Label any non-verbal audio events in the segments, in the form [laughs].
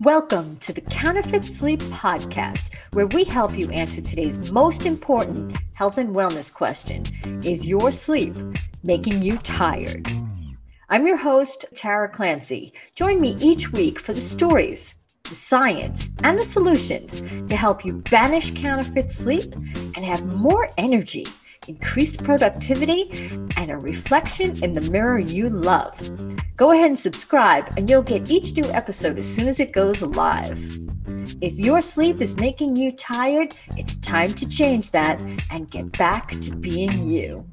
Welcome to the Counterfeit Sleep Podcast, where we help you answer today's most important health and wellness question Is your sleep making you tired? I'm your host, Tara Clancy. Join me each week for the stories, the science, and the solutions to help you banish counterfeit sleep and have more energy increased productivity, and a reflection in the mirror you love. Go ahead and subscribe, and you'll get each new episode as soon as it goes live. If your sleep is making you tired, it's time to change that and get back to being you.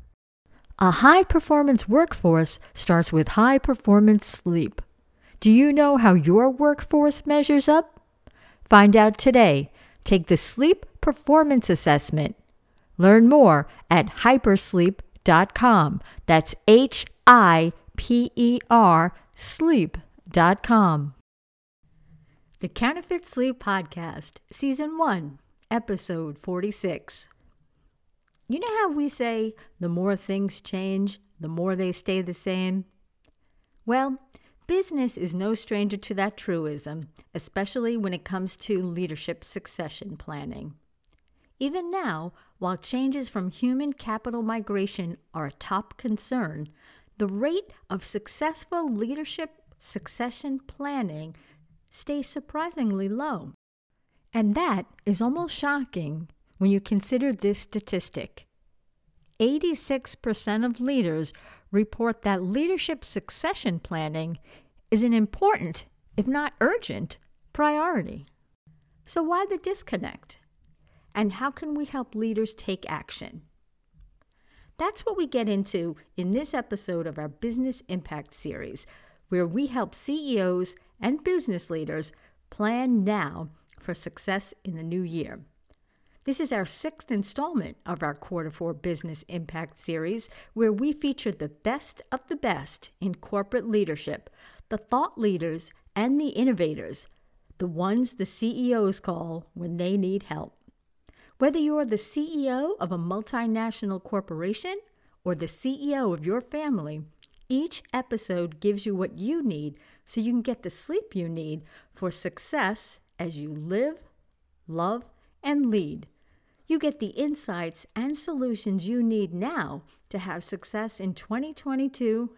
A high performance workforce starts with high performance sleep. Do you know how your workforce measures up? Find out today. Take the Sleep Performance Assessment Learn more at hipersleep.com. That's H I P E R sleep.com. The Counterfeit Sleep Podcast, Season 1, Episode 46. You know how we say the more things change, the more they stay the same? Well, business is no stranger to that truism, especially when it comes to leadership succession planning. Even now, while changes from human capital migration are a top concern, the rate of successful leadership succession planning stays surprisingly low. And that is almost shocking when you consider this statistic. 86% of leaders report that leadership succession planning is an important, if not urgent, priority. So, why the disconnect? And how can we help leaders take action? That's what we get into in this episode of our Business Impact Series, where we help CEOs and business leaders plan now for success in the new year. This is our sixth installment of our Quarter Four Business Impact Series, where we feature the best of the best in corporate leadership, the thought leaders and the innovators, the ones the CEOs call when they need help. Whether you're the CEO of a multinational corporation or the CEO of your family, each episode gives you what you need so you can get the sleep you need for success as you live, love, and lead. You get the insights and solutions you need now to have success in 2022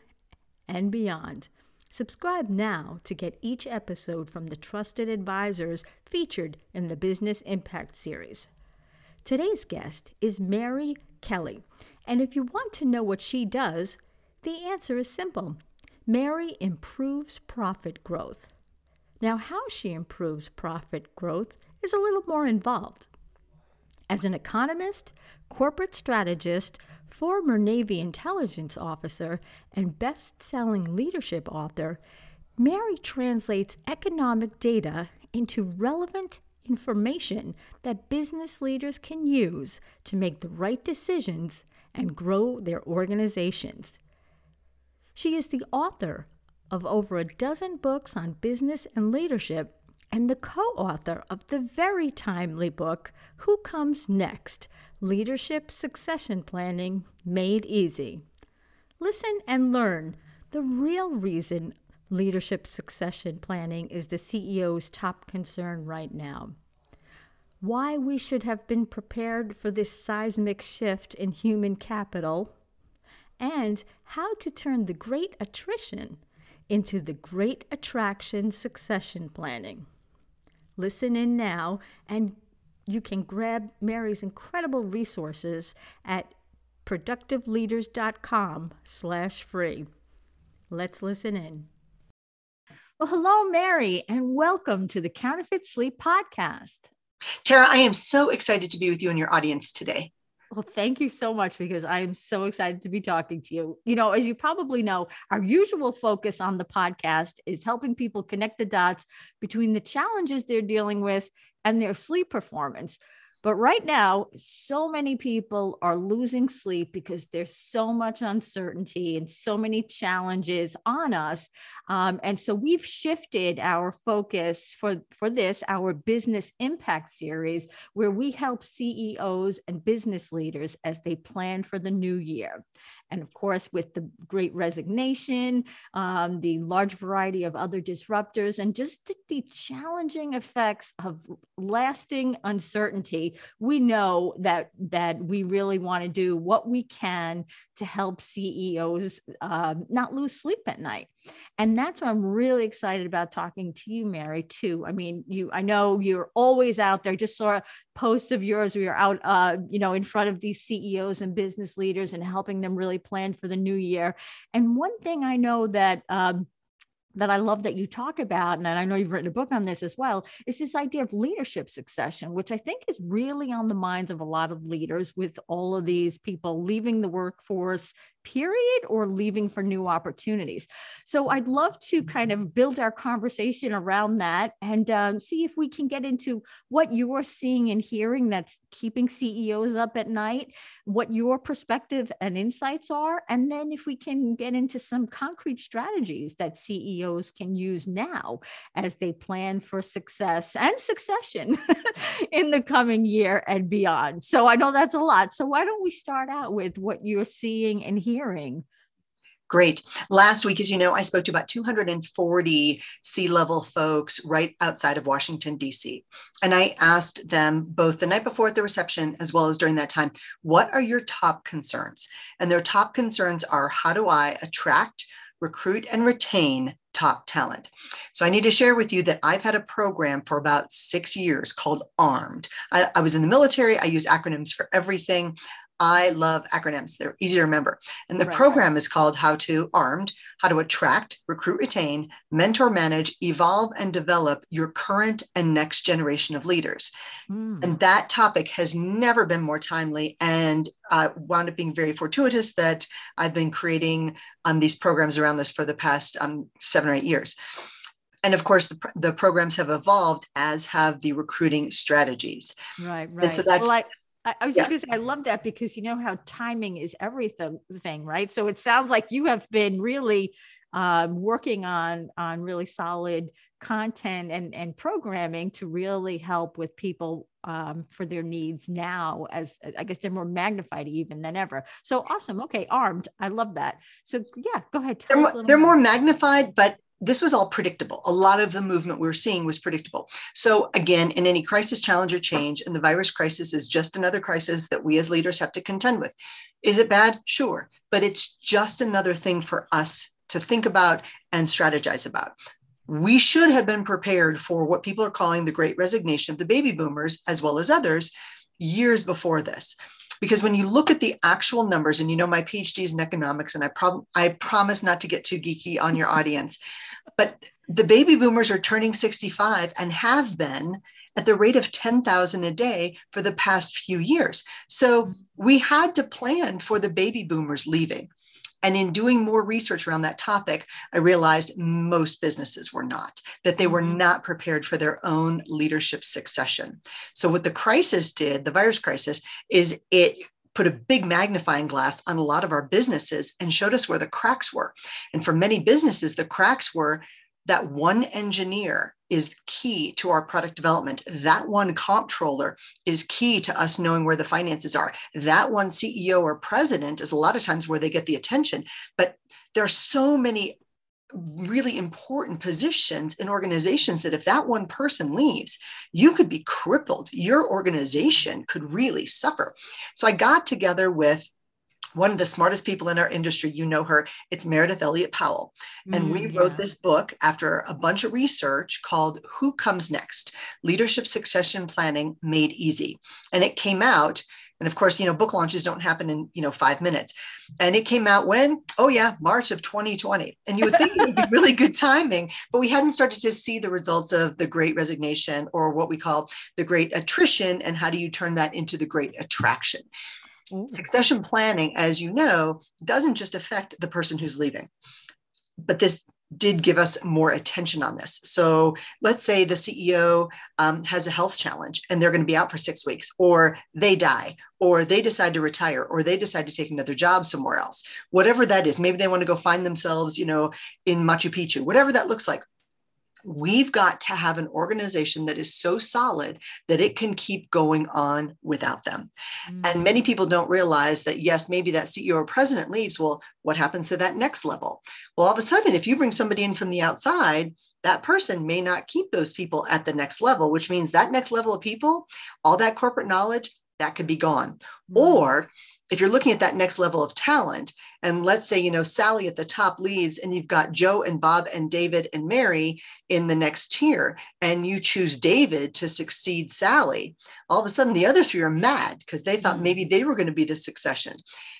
and beyond. Subscribe now to get each episode from the trusted advisors featured in the Business Impact Series. Today's guest is Mary Kelly, and if you want to know what she does, the answer is simple. Mary improves profit growth. Now, how she improves profit growth is a little more involved. As an economist, corporate strategist, former Navy intelligence officer, and best selling leadership author, Mary translates economic data into relevant information that business leaders can use to make the right decisions and grow their organizations. She is the author of over a dozen books on business and leadership and the co author of the very timely book, Who Comes Next Leadership Succession Planning Made Easy. Listen and learn the real reason leadership succession planning is the CEO's top concern right now. Why we should have been prepared for this seismic shift in human capital, and how to turn the great attrition into the great attraction succession planning. Listen in now, and you can grab Mary's incredible resources at productiveleaders.com slash free. Let's listen in. Well, hello, Mary, and welcome to the Counterfeit Sleep Podcast. Tara, I am so excited to be with you and your audience today. Well, thank you so much because I am so excited to be talking to you. You know, as you probably know, our usual focus on the podcast is helping people connect the dots between the challenges they're dealing with and their sleep performance. But right now, so many people are losing sleep because there's so much uncertainty and so many challenges on us. Um, and so we've shifted our focus for, for this, our business impact series, where we help CEOs and business leaders as they plan for the new year. And of course, with the great resignation, um, the large variety of other disruptors, and just the, challenging effects of lasting uncertainty, we know that, that we really want to do what we can to help CEOs uh, not lose sleep at night. And that's why I'm really excited about talking to you, Mary, too. I mean, you, I know you're always out there. Just saw a post of yours where you're out, uh, you know, in front of these CEOs and business leaders and helping them really plan for the new year. And one thing I know that, um, that I love that you talk about, and I know you've written a book on this as well, is this idea of leadership succession, which I think is really on the minds of a lot of leaders with all of these people leaving the workforce, period or leaving for new opportunities. So I'd love to kind of build our conversation around that and um, see if we can get into what you're seeing and hearing that's keeping CEOs up at night, what your perspective and insights are, and then if we can get into some concrete strategies that CEOs can use now as they plan for success and succession [laughs] in the coming year and beyond. So I know that's a lot. So why don't we start out with what you're seeing and hearing Great. Last week, as you know, I spoke to about 240 C-level folks right outside of Washington, D.C. And I asked them both the night before at the reception as well as during that time, what are your top concerns? And their top concerns are how do I attract, recruit, and retain top talent? So I need to share with you that I've had a program for about six years called ARMED. I, I was in the military, I use acronyms for everything. I love acronyms. They're easy to remember. And the right, program right. is called How to Armed, How to Attract, Recruit, Retain, Mentor, Manage, Evolve, and Develop Your Current and Next Generation of Leaders. Mm. And that topic has never been more timely and uh, wound up being very fortuitous that I've been creating um, these programs around this for the past um, seven or eight years. And of course, the, the programs have evolved, as have the recruiting strategies. Right, right. And so that's. Well, I- I, I was yeah. just gonna say I love that because you know how timing is everything, thing, right? So it sounds like you have been really um, working on on really solid content and and programming to really help with people um, for their needs now as i guess they're more magnified even than ever. So awesome. Okay armed i love that. So yeah go ahead. They're, more, they're more magnified but this was all predictable. A lot of the movement we are seeing was predictable. So, again, in any crisis, challenge, or change, and the virus crisis is just another crisis that we as leaders have to contend with. Is it bad? Sure. But it's just another thing for us to think about and strategize about. We should have been prepared for what people are calling the great resignation of the baby boomers, as well as others, years before this because when you look at the actual numbers and you know my phd is in economics and i prob- i promise not to get too geeky on your [laughs] audience but the baby boomers are turning 65 and have been at the rate of 10,000 a day for the past few years. So mm-hmm. we had to plan for the baby boomers leaving and in doing more research around that topic, I realized most businesses were not, that they were mm-hmm. not prepared for their own leadership succession. So, what the crisis did, the virus crisis, is it put a big magnifying glass on a lot of our businesses and showed us where the cracks were. And for many businesses, the cracks were that one engineer is key to our product development. That one comptroller is key to us knowing where the finances are. That one CEO or president is a lot of times where they get the attention. But there are so many really important positions in organizations that if that one person leaves, you could be crippled. Your organization could really suffer. So I got together with one of the smartest people in our industry. You know her. It's Meridith Elliott Powell. And mm, we wrote this book after a bunch of research called Who Comes Next Leadership Succession Planning Made Easy. And it came out. And of course, you know, book launches don't happen in, you know, five minutes. And it came out when? Oh, yeah, March of 2020. And you would think it would be really good [laughs] timing, but we hadn't started to see the results of the great resignation or what we call the great attrition. And how do you turn that into the great attraction? Ooh. Succession planning, as you know, doesn't just affect the person who's leaving, but this did give us more attention on this. So let's say the CEO um, has a health challenge and they're going to be out for six weeks, or they die, or they decide to retire, or they decide to take another job somewhere else. Whatever that is, maybe they want to go find themselves, you know, in Machu Picchu, whatever that looks like We've got to have an organization that is so solid that it can keep going on without them. Mm-hmm. And many people don't realize that, yes, maybe that CEO or president leaves. Well, what happens to that next level? Well, all of a sudden, if you bring somebody in from the outside, that person may not keep those people at the next level, which means that next level of people, all that corporate knowledge, that could be gone. Mm-hmm. Or if you're looking at that next level of talent, and let's say, you know, Sally at the top leaves, and you've got Joe and Bob and David and Mary in the next tier, and you choose David to succeed Sally, all of a sudden the other three are mad because they thought mm-hmm. maybe they were going to be the succession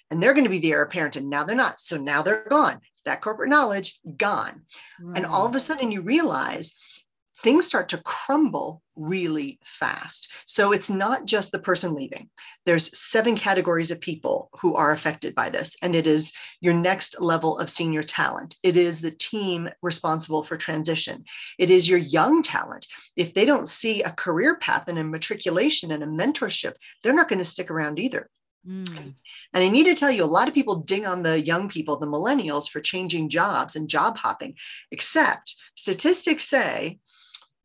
and they're going to be the heir apparent, and now they're not. So now they're gone. That corporate knowledge, gone. Right. And all of a sudden you realize things start to crumble really fast. So it's not just the person leaving. There's seven categories of people who are affected by this and it is your next level of senior talent. It is the team responsible for transition. It is your young talent. If they don't see a career path and a matriculation and a mentorship, they're not going to stick around either. Mm. And I need to tell you, a lot of people ding on the young people, the millennials, for changing jobs and job hopping, except statistics say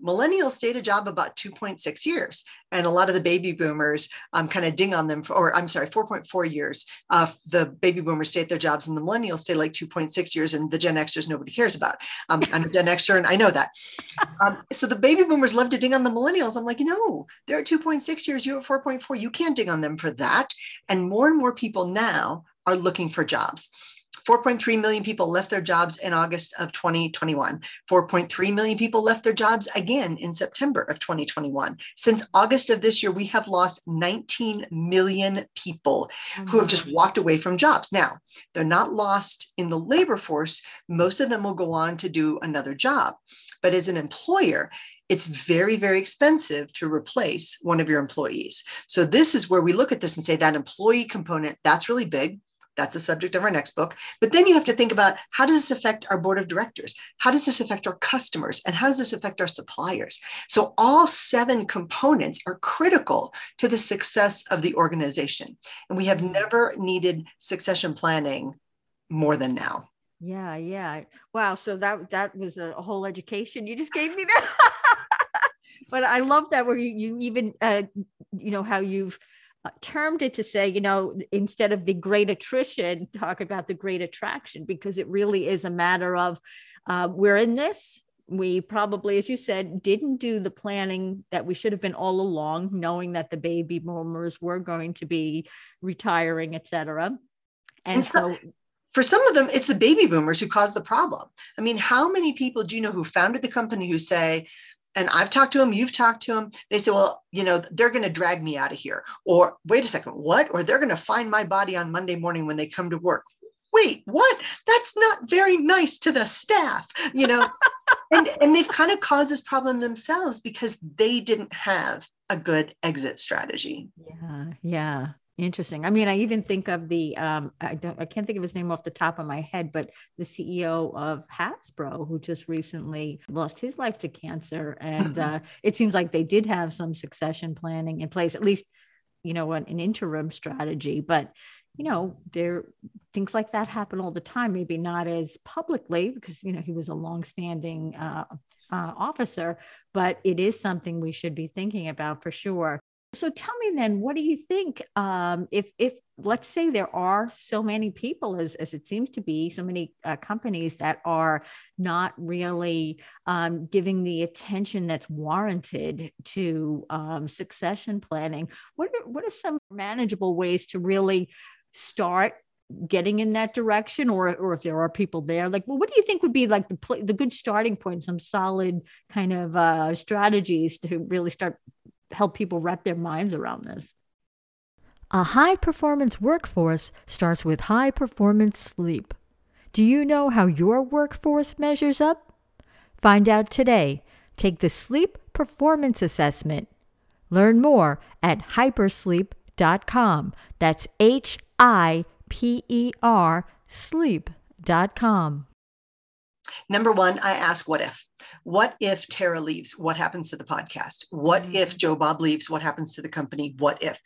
millennials stayed a job about 2.6 years and a lot of the baby boomers um, kind of ding on them for, or i'm sorry 4.4 years uh, the baby boomers stay at their jobs and the millennials stay like 2.6 years and the gen xers nobody cares about. Um, i'm a gen xer and i know that. Um, so the baby boomers love to ding on the millennials. I'm like know they're at 2.6 years you're at 4.4 you can't ding on them for that. And more and more people now are looking for jobs 4.3 million people left their jobs in August of 2021. 4.3 million people left their jobs again in September of 2021. Since August of this year, we have lost 19 million people oh who have just mm-hmm. walked away from jobs. Now, they're not lost in the labor force. Most of them will go on to do another job. But as an employer, it's very, very expensive to replace one of your employees. So, this is where we look at this and say that employee component, that's really big. That's the subject of our next book. But then you have to think about how does this affect our board of directors? How does this affect our customers? And how does this affect our suppliers? So, all seven components are critical to the success of the organization. And we have never needed succession planning more than now. Yeah, yeah. Wow. So that that was a whole education you just gave me there. [laughs] but I love that where you, you even uh, you know how you've termed it to say, you know, instead of the great attrition, talk about the great attraction, because it really is a matter of uh, we're in this. We probably, as you said, didn't do the planning that we should have been all along, knowing that the baby boomers were going to be retiring, et cetera. And, and so, so for some of them, it's the baby boomers who caused the problem. I mean, how many people do you know who founded the company who say, and I've talked to them, you've talked to them. They say, well, you know, they're going to drag me out of here. Or wait a second, what? Or they're going to find my body on Monday morning when they come to work. Wait, what? That's not very nice to the staff, you know? [laughs] and, and they've kind of caused this problem themselves because they didn't have a good exit strategy. Yeah, yeah. Interesting. I mean, I even think of the um, I don't I can't think of his name off the top of my head, but the CEO of Hasbro who just recently lost his life to cancer, and [laughs] uh, it seems like they did have some succession planning in place, at least you know an, an interim strategy. But you know, there things like that happen all the time. Maybe not as publicly because you know he was a longstanding uh, uh, officer, but it is something we should be thinking about for sure. So tell me then, what do you think um, if if let's say there are so many people as as it seems to be, so many uh, companies that are not really um, giving the attention that's warranted to um, succession planning? What are, what are some manageable ways to really start getting in that direction or or if there are people there like well what do you think would be like the the good starting point some solid kind of uh strategies to really start help people wrap their minds around this. A high performance workforce starts with high performance sleep. Do you know how your workforce measures up? Find out today. Take the Sleep Performance Assessment. Learn more at hipersleep.com. That's H I P E R sleep.com. Number one, I ask what if. What if Tara leaves? What happens to the podcast? What mm-hmm. if Joe Bob leaves? What happens to the company? What if?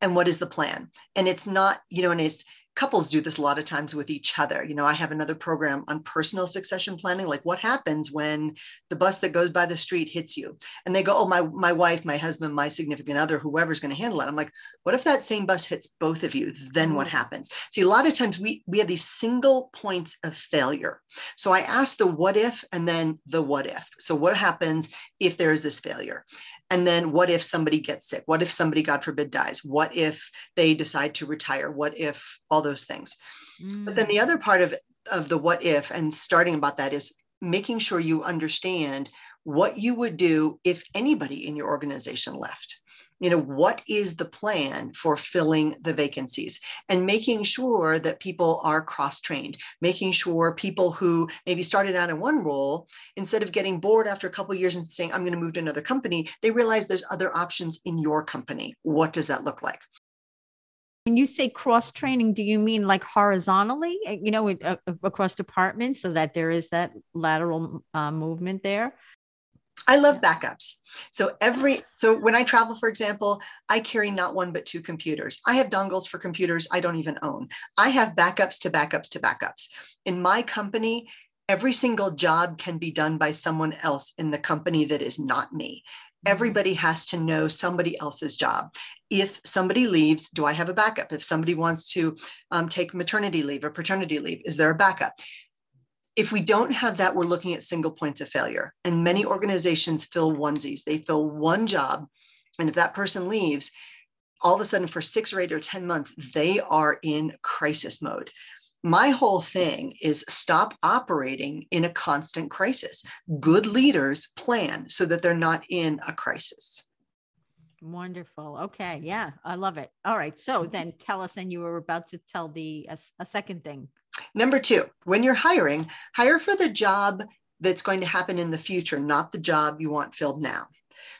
And what is the plan? And it's not, you know, and it's couples do this a lot of times with each other. You know, I have another program on personal succession planning, like what happens when the bus that goes by the street hits you, and they go, "Oh, my my wife, my husband, my significant other, whoever's going to handle it." I'm like, "What if that same bus hits both of you? Then what mm. happens?" See, a lot of times we we have these single points of failure. So I ask the what if and then the what if. So what happens if there is this failure? And then what if somebody gets sick? What if somebody, God forbid, dies? What if they decide to retire? What if all those things? Mm. But then the mm. other part of, of the what if and starting about that is making sure you understand what you would do if anybody in your organization left you know what is the plan for filling the vacancies? And making sure that people are cross trained making sure people who maybe started out in one role instead of getting bored after a couple years and saying i'm going to move to another company they realize there's other options in your company. What does that look like? When you say cross training, do you mean like horizontally, eh, you know, uh, across departments so that there is that lateral uh, movement there? I love backups. So every so when I travel, for example, I carry not one but two computers. I have dongles for computers I don't even own. I have backups to backups to backups. In my company, every single job can be done by someone else in the company that is not me. Mm-hmm. Everybody has to know somebody else's job. If somebody leaves, do I have a backup? If somebody wants to um, take maternity leave or paternity leave, is there a backup? If we don't have that, we're looking at single points of failure. And many organizations fill onesies. They fill one job. And if that person leaves, all of a sudden for six or eight or 10 months, they are in crisis mode. My whole thing is stop operating in a constant crisis. Good leaders plan so that they're not in a crisis. Wonderful. Okay. Yeah, I love it. All right. So then tell us, and you were about to tell the a, a second thing. Number two, when you're hiring, hire for the job that's going to happen in the future, not the job you want filled now.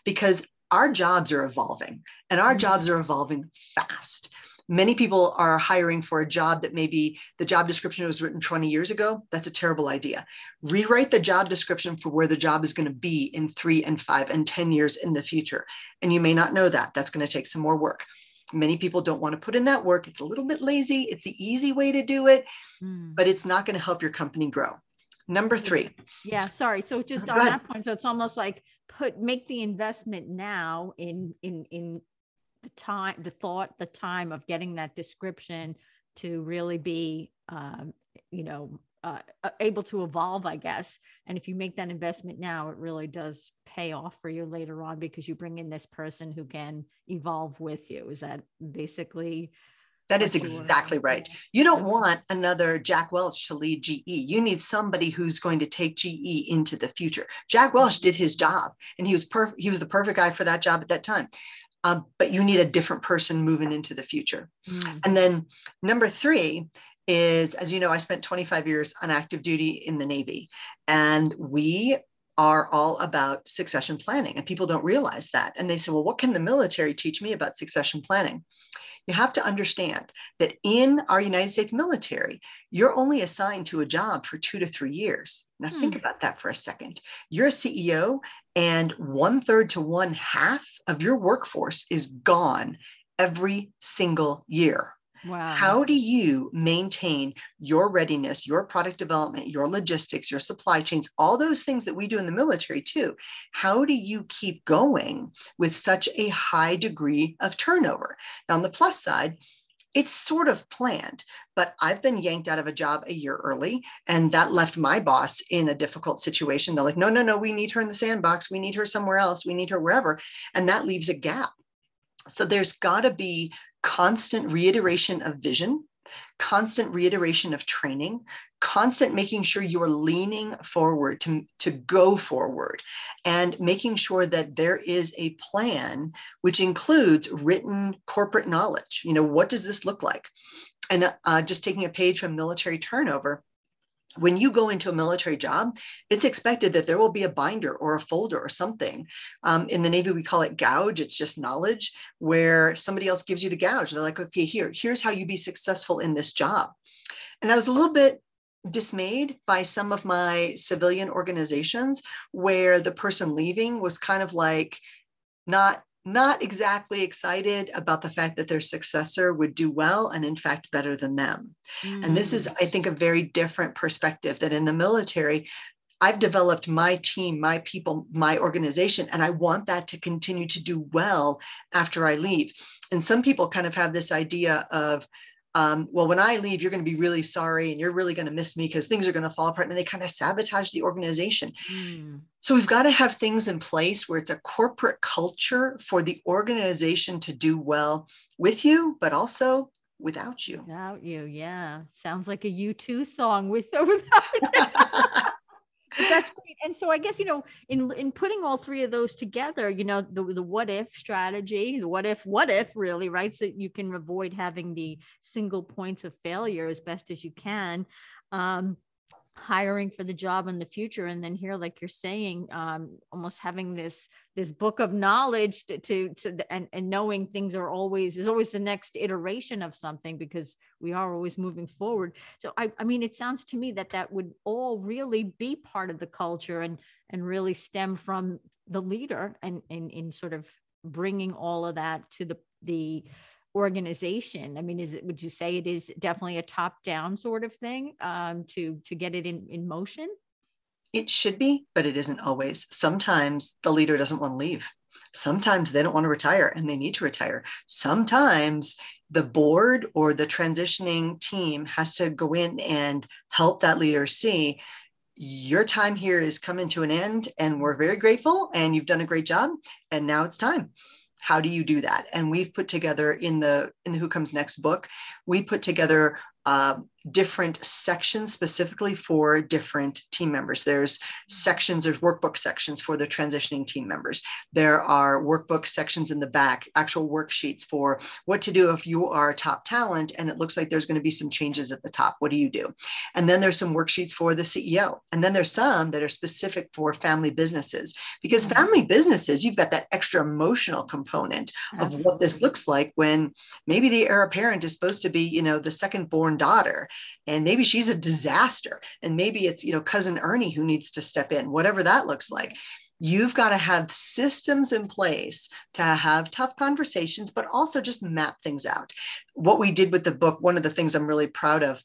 Because our jobs are evolving and our mm-hmm. jobs are evolving fast. Many people are hiring for a job that maybe the job description was written 20 years ago. That's a terrible idea. Rewrite the job description for where the job is going to be in three and five and 10 years in the future. And you may not know that. That's going to take some more work. Many people don't want to put in that work. It's a little bit lazy. It's the easy way to do it, mm. but it's not going to help your company grow. Number three. Yeah, sorry. So just on that point, so it's almost like put make the investment now in in in the time, the thought, the time of getting that description to really be, um, you know, uh, able to evolve, I guess. And if you make that investment now, it really does pay off for you later on because you bring in this person who can evolve with you. Is that basically? That is exactly right. You don't want another Jack Welch to lead GE. You need somebody who's going to take GE into the future. Jack Welch did his job, and he was per- he was the perfect guy for that job at that time. Um, but you need a different person moving into the future. Mm. And then number three is, as you know, I spent 25 years on active duty in the Navy, and we are all about succession planning. And people don't realize that. And they say, well, what can the military teach me about succession planning? You have to understand that in our United States military, you're only assigned to a job for two to three years. Now, hmm. think about that for a second. You're a CEO, and one third to one half of your workforce is gone every single year. Wow. How do you maintain your readiness, your product development, your logistics, your supply chains, all those things that we do in the military too? How do you keep going with such a high degree of turnover? Now, on the plus side, it's sort of planned, but I've been yanked out of a job a year early, and that left my boss in a difficult situation. They're like, no, no, no, we need her in the sandbox. We need her somewhere else. We need her wherever. And that leaves a gap. So there's got to be constant reiteration of vision, constant reiteration of training, constant making sure you're leaning forward to, to go forward, and making sure that there is a plan which includes written corporate knowledge. You know, what does this look like? And uh, just taking a page from military turnover, when you go into a military job, it's expected that there will be a binder or a folder or something. Um, in the Navy, we call it gouge. It's just knowledge where somebody else gives you the gouge. They're like, okay, here, here's how you be successful in this job. And I was a little bit dismayed by some of my civilian organizations where the person leaving was kind of like not not exactly excited about the fact that their successor would do well and in fact better than them mm. and this is mm. i think a very different perspective that in the military I've developed my team, my people, my organization, and I want that to continue to do well after I leave. And some people kind of have this idea of, um, well, when I leave, you're going to be really sorry and you're really going to miss me because things are going to fall apart. And they kind of sabotage the organization. Mm. So we've got to have things in place where it's a corporate culture for the organization to do well with you, but also without you. Without you, yeah. Sounds like a U2 song with or [laughs] without. [laughs] that's great. And so I guess you know, in in putting all three of those together, you know, the the what if strategy, the what if, what if really, right? So you can avoid having the single points of failure as best as you can. Um, hiring for the job in the future and then here like you're saying um, almost having this this book of knowledge to, to, to and, and knowing things are always is always the next iteration of something because we are always moving forward. So I, I mean it sounds to me that that would all really be part of the culture and and really stem from the leader and and in sort of bringing all of that to the the organization. I mean is it would you say it is definitely a top down sort of thing um, to to get it in in motion? It should be but it isn't always. Sometimes the leader doesn't want to leave. Sometimes they don't want to retire and they need to retire. Sometimes the board or the transitioning team has to go in and help that leader see your time here is coming to an end and we're very grateful and you've done a great job and now it's time how do you do that? And we've put together in the in the who comes next book we put together uh, different sections specifically for different team members. There's sections, there's workbook sections for the transitioning team members. There are workbook sections in the back, actual worksheets for what to do if you are top talent and it looks like there's going to be some changes at the top. What do you do? And then there's some worksheets for the CEO. And then there's some that are specific for family businesses because mm-hmm. family businesses, you've got that extra emotional component Absolutely. of what this looks like when maybe the heir apparent is supposed to be, you know, the second born daughter and maybe she's a disaster and maybe it's you know cousin ernie who needs to step in whatever that looks like. You've got to have systems in place to have tough conversations but also just map things out. What we did with the book one of the things i'm really proud of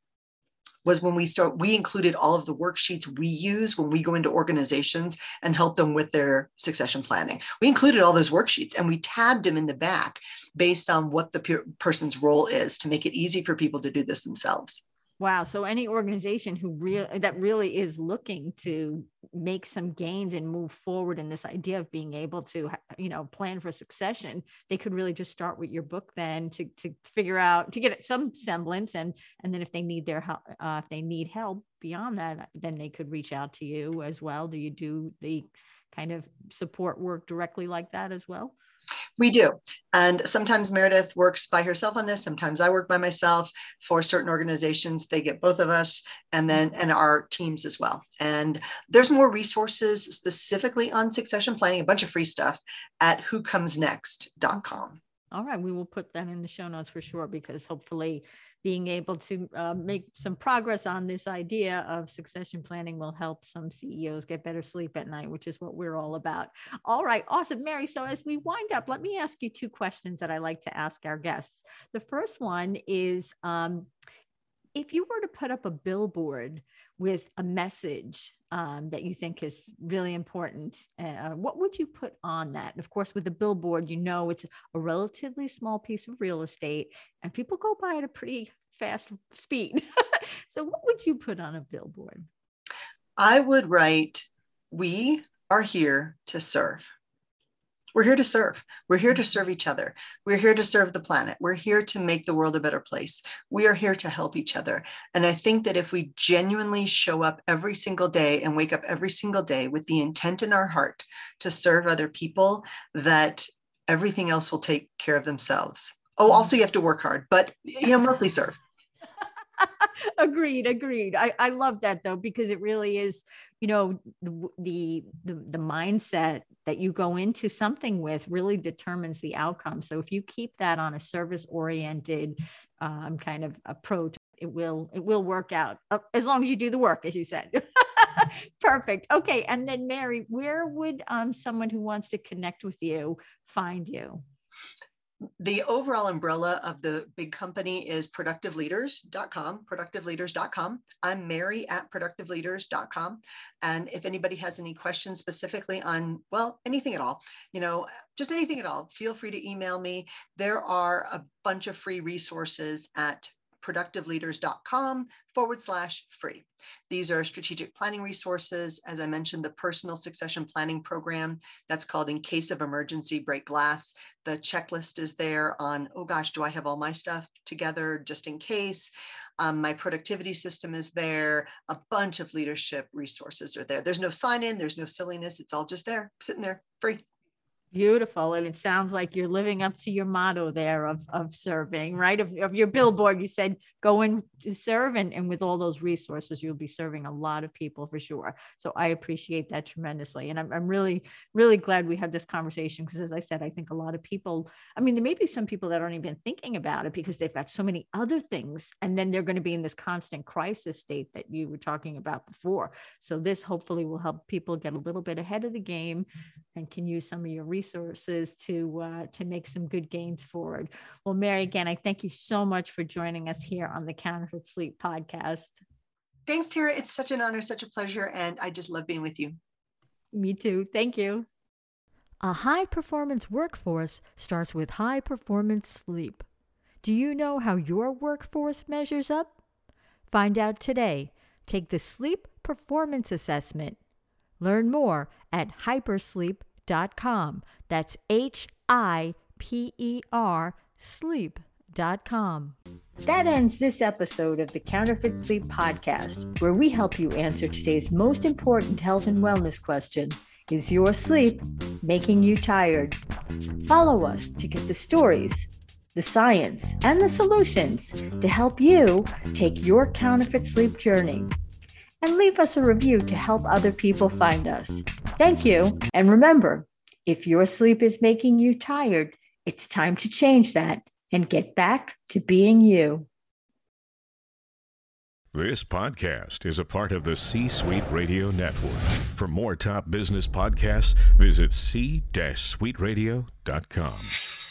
was when we start we included all of the worksheets we use when we go into organizations and help them with their succession planning. We included all those worksheets and we tabbed them in the back based on what the pe- person's role is to make it easy for people to do this themselves Wow. So any organization who really that really is looking to make some gains and move forward in this idea of being able to, you know, plan for succession, they could really just start with your book then to to figure out to get some semblance and and then if they need their help, uh, if they need help beyond that, then they could reach out to you as well. Do you do the kind of support work directly like that as well? We do. And sometimes Meridith works by herself on this. Sometimes I work by myself. For certain organizations, they get both of us and then and our teams as well. And there's more resources specifically on succession planning, a bunch of free stuff at whocomesnext.com. All right, we will put that in the show notes for sure because hopefully being able to uh, make some progress on this idea of succession planning will help some CEOs get better sleep at night, which is what we're all about. All right, awesome. Mary, so as we wind up, let me ask you two questions that I like to ask our guests. The first one is um, if you were to put up a billboard with a message um, that you think is really important, uh, what would you put on that? And of course, with the billboard, you know it's a relatively small piece of real estate and people go by at a pretty fast speed. [laughs] so, what would you put on a billboard? I would write, We are here to serve. We're here to serve. We're here to mm-hmm. serve each other. We're here to serve the planet. We're here to make the world a better place. We are here to help each other. And I think that if we genuinely show up every single day and wake up every single day with the intent in our heart to serve other people, that everything else will take care of themselves. Oh, also mm-hmm. you have to work hard, but you know, mostly serve. [laughs] agreed agreed I, I love that though because it really is you know the, the the mindset that you go into something with really determines the outcome so if you keep that on a service oriented um, kind of approach it will it will work out uh, as long as you do the work as you said [laughs] Perfect. Okay. And then, Mary, where would um, someone who wants to connect with you find you? The overall umbrella of the big company is productiveleaders.com productiveleaders.com i'm mary at productiveleaders.com and if anybody has any questions specifically on well anything at all you know just anything at all feel free to email me. There are a bunch of free resources at productiveleaders.com forward slash free. These are strategic planning resources. As I mentioned, the personal succession planning program that's called In Case of Emergency Break Glass. The checklist is there on, oh gosh, do I have all my stuff together just in case? Um, my productivity system is there. A bunch of leadership resources are there. There's no sign in, there's no silliness. It's all just there, sitting there free. Beautiful. And it sounds like you're living up to your motto there of, of serving, right? Of, of your billboard, you said go to serve. And, and with all those resources, you'll be serving a lot of people for sure. So I appreciate that tremendously. And I'm, I'm really, really glad we had this conversation because, as I said, I think a lot of people, I mean, there may be some people that aren't even thinking about it because they've got so many other things. And then they're going to be in this constant crisis state that you were talking about before. So this hopefully will help people get a little bit ahead of the game and can use some of your resources resources to uh, to make some good gains forward. Well, Mary, again, I thank you so much for joining us here on the Counterfeit Sleep podcast. Thanks, Tara. It's such an honor, such a pleasure, and I just love being with you. Me too. Thank you. A high performance workforce starts with high performance sleep. Do you know how your workforce measures up? Find out today. Take the Sleep Performance Assessment. Learn more at hipersleep.com sleep.com. That's H I P E R sleep.com. That ends this episode of the Counterfeit Sleep Podcast, where we help you answer today's most important health and wellness question Is your sleep making you tired? Follow us to get the stories, the science, and the solutions to help you take your counterfeit sleep journey and leave us a review to help other people find us. Thank you. And remember, if your sleep is making you tired, it's time to change that and get back to being you. This podcast is a part of the C Suite Radio Network. For more top business podcasts, visit c-suiteradio.com.